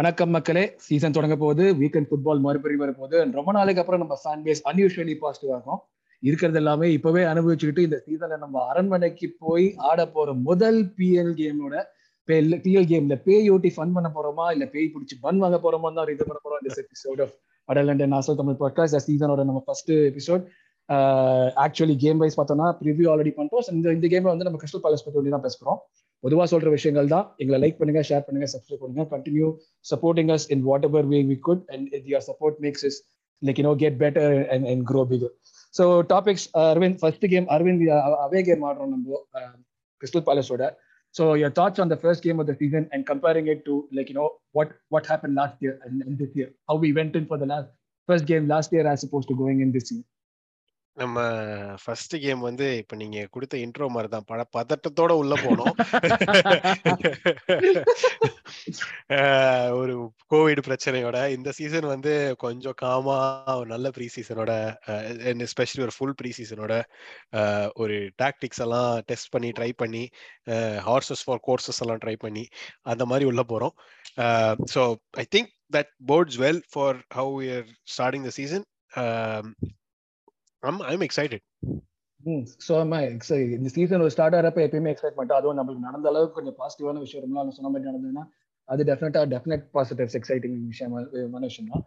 வணக்கம் மக்களே. சீசன் தொடங்க போகுது. வீக்கெண்ட் ஃபுட்பால் மறுபடியும் வர போகுது ரொம்ப நாளைக்கு அப்புறம் நம்ம ஃபேன் பேஸ் அன்யூஷுவலி பாசிட்டிவ் ஆகும் இருக்கிறது எல்லாமே இப்பவே அனுபவிச்சுக்கிட்டு இந்த சீசன்ல நம்ம அரண்மனைக்கு போய் ஆட போற முதல் பிஎல் கேமோட பிஎல் கேம்ல பேய் ஓட்டி ஃபன் பண்ண போறோமா? இல்ல பேய் பிடிச்சி பன் வாங்க போறோமா தான் இது பண்ண போறோம். இந்த எபிசோட் ஆஃப் அடல் அண்ட் நாசல் தமிழ் பாட்காஸ்ட் சீசனோட நம்ம first episode actually game wise பார்த்தோம்னா ப்ரிவியூ ஆல்ரெடி பண்ணிட்டோம். இந்த இந்த கேம்ல வந்து நம்ம கிறிஸ்டல் பேலஸ் பற்றி தான் பேசுகிறோம் பொதுவா சொல்ற விஷயங்கள் தான். எங்களை லைக் பண்ணுங்க ஷேர் பண்ணுங்க சப்ஸ்கிரைப் பண்ணுங்க. Continue supporting us in whatever way we could and your support makes is like you know get better and and grow bigger so topics Aravind first game Aravind away game ஆடுறோம் நம்ம crystal பேலஸோட so your thoughts on the first game of the season and comparing it to like you know what what happen last year and this year how we went in for the last first game last year as suppose to going in this year நம்ம first game வந்து இப்ப நீங்க கொடுத்த intro மாதிரி தான் பட பதட்டத்தோட உள்ள போனோம். ஒரு கோவிட் பிரச்சனையோட இந்த சீசன் வந்து கொஞ்சம் காமா ஒரு நல்ல ப்ரீ சீசனோட எஸ்பெஷலி ஒரு ஃபுல் ப்ரீ சீசனோட ஒரு டாக்டிக்ஸ் எல்லாம் டெஸ்ட் பண்ணி ட்ரை பண்ணி ஹார்சஸ் ஃபார் கோர்சஸ் எல்லாம் ட்ரை பண்ணி அந்த மாதிரி உள்ள போறோம். So I think that bodes well for how you're starting the season I'm I'm excited. So இந்த சீசன் ஒரு ஸ்டார்ட் ஆகிறப்ப எப்பயுமே எக்ஸைட்மெண்ட் அதுவும் நம்மளுக்கு நடந்த அளவுக்கு கொஞ்சம் பாசிட்டிவான விஷயம் ரொம்ப சொன்ன மாதிரி நடந்ததுன்னா அது டெஃபினட்டா டெஃபினட் பாசிட்டிவ்ஸ் எக்ஸைட்டிங் விஷயமான விஷயம் தான்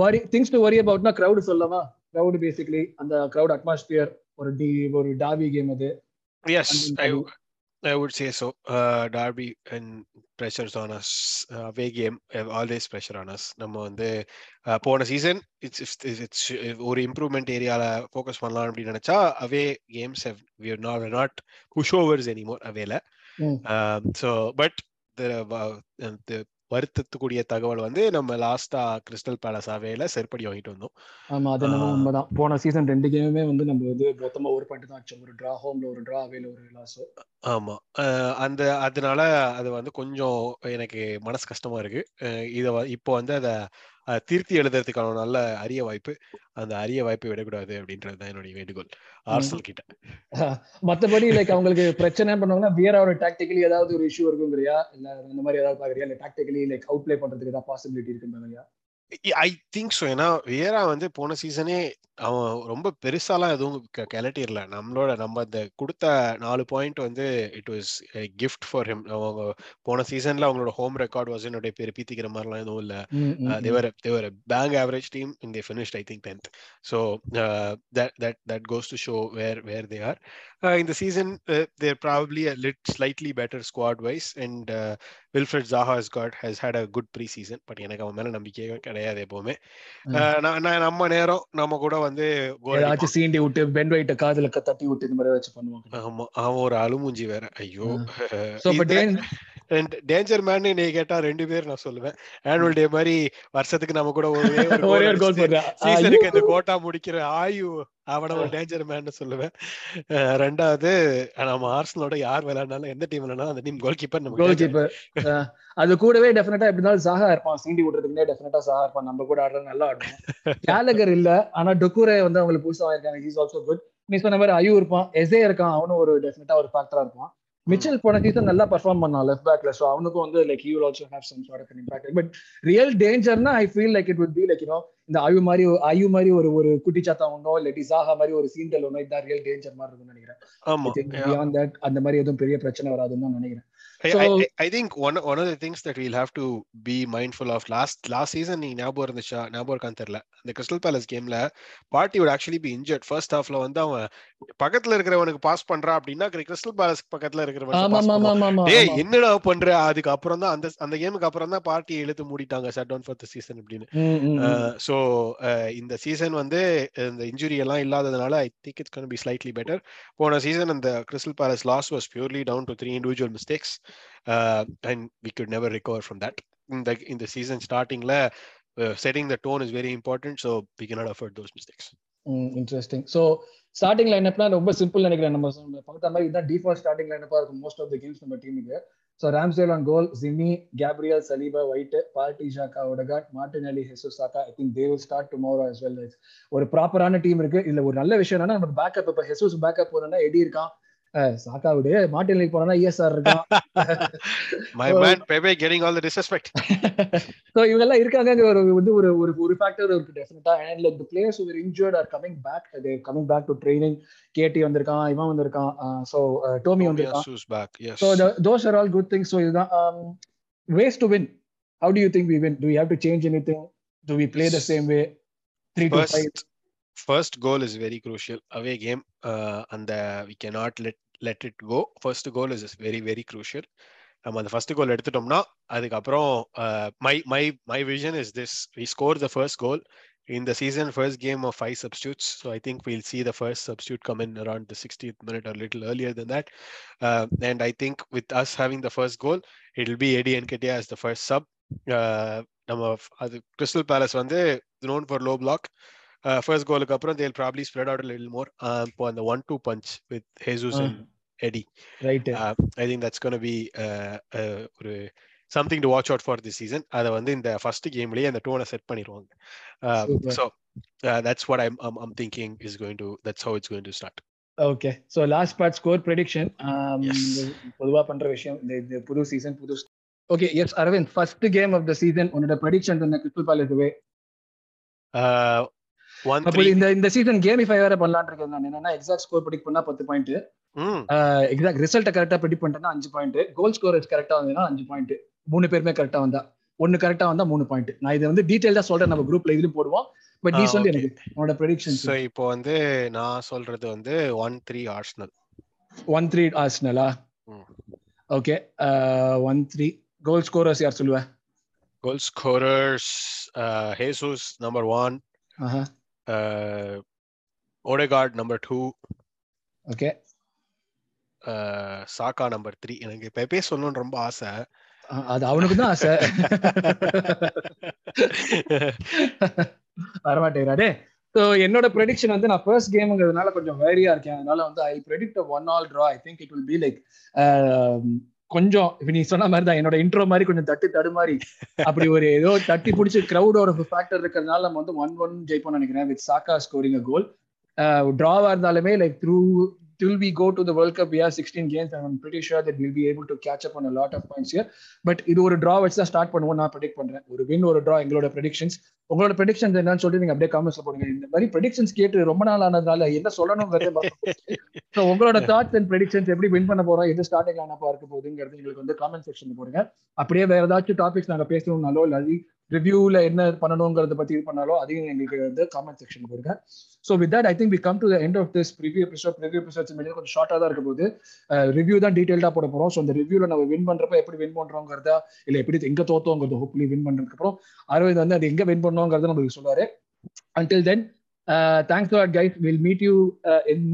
வரி திங்ஸ் டு வரி அபவுட்னா க்ரௌடு சொல்லவா? க்ரௌடு பேசிக்கலி அந்த க்ரௌட் அட்மாஸ்பியர் ஒரு டி ஒரு டாவி கேம் அது. I would say so. Uh, Derby and pressures on us. Uh, away game, always pressure on us. நம்ம வந்து போன சீசன் இட்ஸ் இட்ஸ் ஒரு இம்ப்ரூவ்மெண்ட் ஏரியால ஃபோக்கஸ் பண்ணலாம் அப்படின்னு நினைச்சா away games we not not pushovers anymore அவேல so but வருத்தத்துக்குரிய தகவல் வந்து நம்ம லாஸ்டா கிறிஸ்டல் பேலஸ் அவேல செருப்படி வாங்கிட்டு வந்தோம். ஆமா அது நம்ம உண்மைதான். போன சீசன் ரெண்டு கேமுமே வந்து நம்ம வந்து மொத்தமா ஒரு பாயிண்ட் தான் ஆச்சு ஒரு டிரா ஹோம்ல ஒரு டிரா அவேல ஒரு லாஸ் ஆமா. அந்த அதனால அது வந்து கொஞ்சம் எனக்கு மனசு கஷ்டமா இருக்கு. இத இப்போ வந்து அதை திருத்தி எழுதுறதுக்கான நல்ல அரிய வாய்ப்பு அந்த அரிய வாய்ப்பை விடக்கூடாது அப்படின்றது தான் என்னுடைய வேண்டுகோள். ஆர்சல் கிட்ட. மத்தபடி லைக் அவங்களுக்கு பிரச்சனை பண்ணுவாங்கன்னா வேற ஒரு டாக்டிக்கலி ஏதாவது ஒரு இஷ்யூ இருக்குங்கிறியா? இல்ல இந்த மாதிரி ஏதாவது பாக்குறியா? இல்ல டாக்டிக்கலி லைக் அவுட் பிளே பண்றதுக்கு ஏதாவது பாசிபிலிட்டி இருக்குங்கிறியா ஐ திங்க் ஸோ ஏன்னா வேரா வந்து போன சீசனே அவன் ரொம்ப பெருசாலாம் எதுவும் கிளட்டிடல நம்மளோட நம்ம அந்த கொடுத்த நாலு பாயிண்ட் வந்து it was gift for him அவங்க போன சீசன்ல அவங்களோட ஹோம் ரெக்கார்ட் வாஸ் என்னுடைய பேர் பீத்திக்கிற மாதிரிலாம் எதுவும் இல்லை. They were they were bang average team in they finished I think tenth so that that that goes to show where where they are இந்த season they're probably lit slightly better squad wise and Wilfried Zaha has got has had a good pre season but எனக்கு அவன் மேல நம்பிக்கையே கிடையாது எப்பவுமே. நம்ம நேரம் நம்ம கூட வந்து ஏதாச்சும் சீண்டி விட்டு பென் வைட்ட காதுல தட்டி விட்டு இந்த மாதிரி வச்சு பண்ணுவாங்க. ஆமா அவன் ஒரு அழுமூஞ்சி வேற. ஐயோ. டேஞ்சர் மேன் நீ கேட்டா ரெண்டு பேர் நான் சொல்லுவேன். ஆனுவல் டே மாதிரி வருஷத்துக்கு நம்ம கூட ஒரே ஒரு கோல் சீசனுக்கு இந்த கோட்டா முடிக்கிற ஆயு அவன ஒரு டேஞ்சர் மேன் சொல்லுவேன். ரெண்டாவது நம்ம ஆர்சனலோட யார் விளையாடினாலும் எந்த டீம் விளையாடினாலும் அந்த டீம் கோல் கீப்பர் நம்ம கோல் கீப்பர் அது கூடவே டெஃபினட்டா எப்படி இருந்தாலும் சாகா இருப்பான். சீண்டி விட்டுறதுக்குனே டெஃபினட்டா சாகா இருப்பான். நம்ம கூட ஆடுறது நல்லா ஆடுவோம் கேலகர் இல்ல. ஆனா டொக்கூரே வந்து அவங்களுக்கு புதுசா இருக்காங்க இஸ் ஆல்சோ குட் நீ சொன்ன மாதிரி ஐயோ இருப்பான். எசே இருக்கான். அவனும் ஒரு டெஃபினட்டா ஒரு ஃபேக்டரா இருப்பான். மிச்சல் போன சீசன் நல்லா பர்ஃபார்ம் பண்ணான் லெஃப்ட் பேக்ல ஸோ அவனுக்கும் வந்து like you also have some sort of impact but real டேஞ்சர்னா I feel like it would be like you know இந்த ஐயு மாதிரி ஐயு மாதிரி ஒரு ஒரு குட்டி சாத்தா ஒன்னோ இல்ல டிசாகா மாதிரி ஒரு சீண்டல் ஒன்னோ இதான் ரியல் டேஞ்சர் மாதிரி இருக்கும்னு நினைக்கிறேன். அந்த மாதிரி எதுவும் பெரிய பிரச்சனை வராதுன்னு தான் நினைக்கிறேன். I, I, I think one one of the things that we'll have to be mindful of last last season நீ ஞாபகம் இருந்துச்சா? ஞாபகம் இருக்கான்னு தெரியல. இந்த கிறிஸ்டல் பேலஸ் கேம்ல Partey would actually be injured. First ஹாஃப்ல வந்து அவன் பக்கத்துல இருக்கிறவனுக்கு பாஸ் பண்றா அப்படின்னா கிறிஸ்டல் பேலஸ் பக்கத்துல இருக்கிறவன் டேய் என்னடா பண்ற? அதுக்கு அப்புறம் தான் அந்த அந்த கேமுக்கு அப்புறம் தான் பார்ட்டி இழுத்து மூடிட்டாங்க shut down for the season அப்படின்னு. சோ இந்த சீசன் வந்து இந்த இன்ஜுரி எல்லாம் இல்லாததுனால I think it's can be slightly better போன சீசன் அந்த Crystal Palace loss was purely down to three individual mistakes uh, and we could never recover from that. In the in uh, setting the tone is very important, so we cannot afford those mistakes. Interesting so starting லைனப்னா ரொம்ப simple நினைக்கிறேன் நம்ம பார்த்த மாதிரி இதுதான் default starting லைனப்பா இருக்கும். Most of the games நம்ம டீமுக்கு so Ramsdale on goal Jimmy Gabriel Saliba White Partey Xhaka Odegaard Martinelli Jesus Saka I think they will start tomorrow as well ஒரு ப்ராப்பரான டீம் இருக்கு. இதுல ஒரு நல்ல விஷயம் என்னன்னா நம்ம பேக்கப் இப்போ ஹெசூஸ் பேக்கப் போனோம்னா எடி இருக்கான். சாக்காவுடு மார்டின் லீக் போனா இஎஸ்ஆர் இருக்கான். My man Pepe getting all the disrespect. So இவங்க எல்லாம் இருக்காங்க ஒரு வந்து ஒரு ஒரு ஒரு ஃபேக்டர் இருக்கு டெஃபினட்டா and like the players who injured are coming back they coming back to training KT வந்திருக்கான் இவன் வந்திருக்கான். ஸோ டோமி வந்திருக்கான். Tomiyasu is back. Yes. So those are all good things so இதுதான் ways to win how do you think we win do you have to change anything do we play the same way three two five first first goal is very crucial away game uh, and uh, we cannot let let it go first goal is very very crucial நம்ம அந்த first goal எடுத்துட்டோம்னா அதுக்கப்புறம் my my my vision is this we score the first goal in the season first game of five substitutes so i think we'll see the first substitute come in around the 60th minute or a little earlier than that uh, and i think with us having the first goal it'll be eddie Nketiah as the first sub uh, நம்ம அது Crystal Palace வந்து known for low block first கோலுக்கு அப்புறம் they'll probably spread out little more இப்போ அந்த one two punch with Jesus Eddie right I think that's gonna be ஒரு something to watch out for this season அதை வந்து இந்த first கேம்லயே அந்த டோனை செட் பண்ணிடுவாங்க. So that's what I'm I'm thinking is going to that's how it's going to start okay so last part score prediction Yes. பொதுவா பண்ற விஷயம் இந்த புது சீசன் புது okay yes Aravind first game of the season உன்னோட prediction என்ன? Crystal Palace way. இந்த இந்த சீசன் கேமிஃபை வேற பண்ணலாம்னு இருக்கேன் நான். என்னன்னா எக்ஸாக்ட் ஸ்கோர் ப்ரெடிக்ட் பண்ணா பத்து பாயிண்ட் எக்ஸாக்ட் ரிசல்ட்டை கரெக்டா ப்ரெடிக்ட் பண்ணிட்டேன்னா அஞ்சு பாயிண்ட் கோல் ஸ்கோரேஜ் கரெக்டா வந்ததுன்னா அஞ்சு பாயிண்ட் மூணு பேருமே கரெக்டா வந்தா. ஒன்னு கரெக்டா வந்தா மூணு பாயிண்ட் நான் இதை வந்து டீடைல்டா சொல்றேன். நம்ம குரூப்ல இதுலயும் போடுவோம். பட் நீ சொல்லி. எனக்கு உன்னோட ப்ரெடிக்ஷன் ஸோ இப்போ வந்து நான் சொல்றது வந்து one three Arsenal one three ஆர்ஸ்னலா ம். Okay one three goal scorers யார் சொல்லுவ? Goal scorers Jesus number one ஆஹா. Uh, Odegaard number two, uh, Saka number three. எனக்கு பெப்பே சொல்லணும்னு ரொம்ப ஆசை. அது அவனுக்கு தான் ஆசை. வரமாட்டேங்கிறாடே ஸோ என்னோட ப்ரெடிக்ஷன் வந்து நான் ஃபர்ஸ்ட் கேம்ங்கிறதுனால கொஞ்சம் வேரியா இருக்கேன். அதனால வந்து I predict one all draw I think it will be like கொஞ்சம் இப்ப நீ சொன்ன மாதிரி தான் என்னோட இன்ட்ரோ மாதிரி கொஞ்சம் தட்டு தடுமாறி அப்படி ஒரு ஏதோ தட்டி பிடிச்சி கிரௌடோட ஃபேக்டர் இருக்கிறதுனால நம்ம வந்து ஒன் ஒன் ஜெயிப்போம் நினைக்கிறேன். வித் சாக்கா ஸ்கோரிங் அ கோல் டிராவா இருந்தாலுமே like through till we go to the World Cup, we have 16 games, and I'm pretty sure that we'll be able to catch up on a lot of points here. But இது ஒரு draw வச்சு தான் start பண்ணுவோம் நான் predict பண்றேன். ஒரு win ஒரு draw எங்களோட ப்ரெடிக்ஷன்ஸ் உங்களோட ப்ரெடிக்ஷன்ஸ் என்னன்னு சொல்லிட்டு நீங்க அப்படியே காமெண்ட்ஸ்ல போடுங்க. இந்த மாதிரி ப்ரெடிக்ஷன்ஸ் கேட்டு ரொம்ப நாள் ஆனதுனால என்ன சொல்லணுங்கிறதே ஸோ உங்களோட தாட்ஸ் அண்ட் ப்ரெடிக்ஷன்ஸ் எப்படி வின் பண்ண போறோம் எது ஸ்டார்டிங் லைனப்பா இருக்க போகுதுங்கிறது எங்களுக்கு வந்து காமெண்ட் செக்ஷன் போடுங்க. அப்படியே வேற ஏதாச்சும் டாபிக்ஸ் நாங்க பேசணும்னாலோ இல்லை ரிவ்யூல என்ன பண்ணணுங்கிறத பத்தி இது பண்ணாலோ அதையும் எங்களுக்கு வந்து காமெண்ட் செக்ஷன் போடுங்க. So with that I think we come to the end of this preview episode preview episodes கொஞ்சம் ஷார்ட்டாக தான் இருக்க போது ரிவ்யூ தான் டீட்டெயில்டாக போட போறோம். ஸோ அந்த ரிவ்யூவில் நம்ம வின் பண்ணுறப்ப எப்படி வின் பண்றோங்கிறதா இல்லை எப்படி எங்க தோத்தோங்கிறது ஹோப்லி வின் பண்ணுறதுக்கப்புறம் அரவிந்த் வந்து அது எங்கே வின் பண்ணோங்கிறத நம்மளுக்கு சொல்லுவார். Until then thanks at guys will meet you in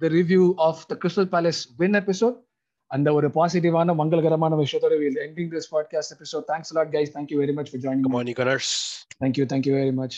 the review of the Crystal Palace win episode அந்த ஒரு பாசிட்டிவான மங்களகரமான விஷயத்தோட will ending this podcast episode thanks lot guys thank you very much for joining you Gunners. Thank you thank you very much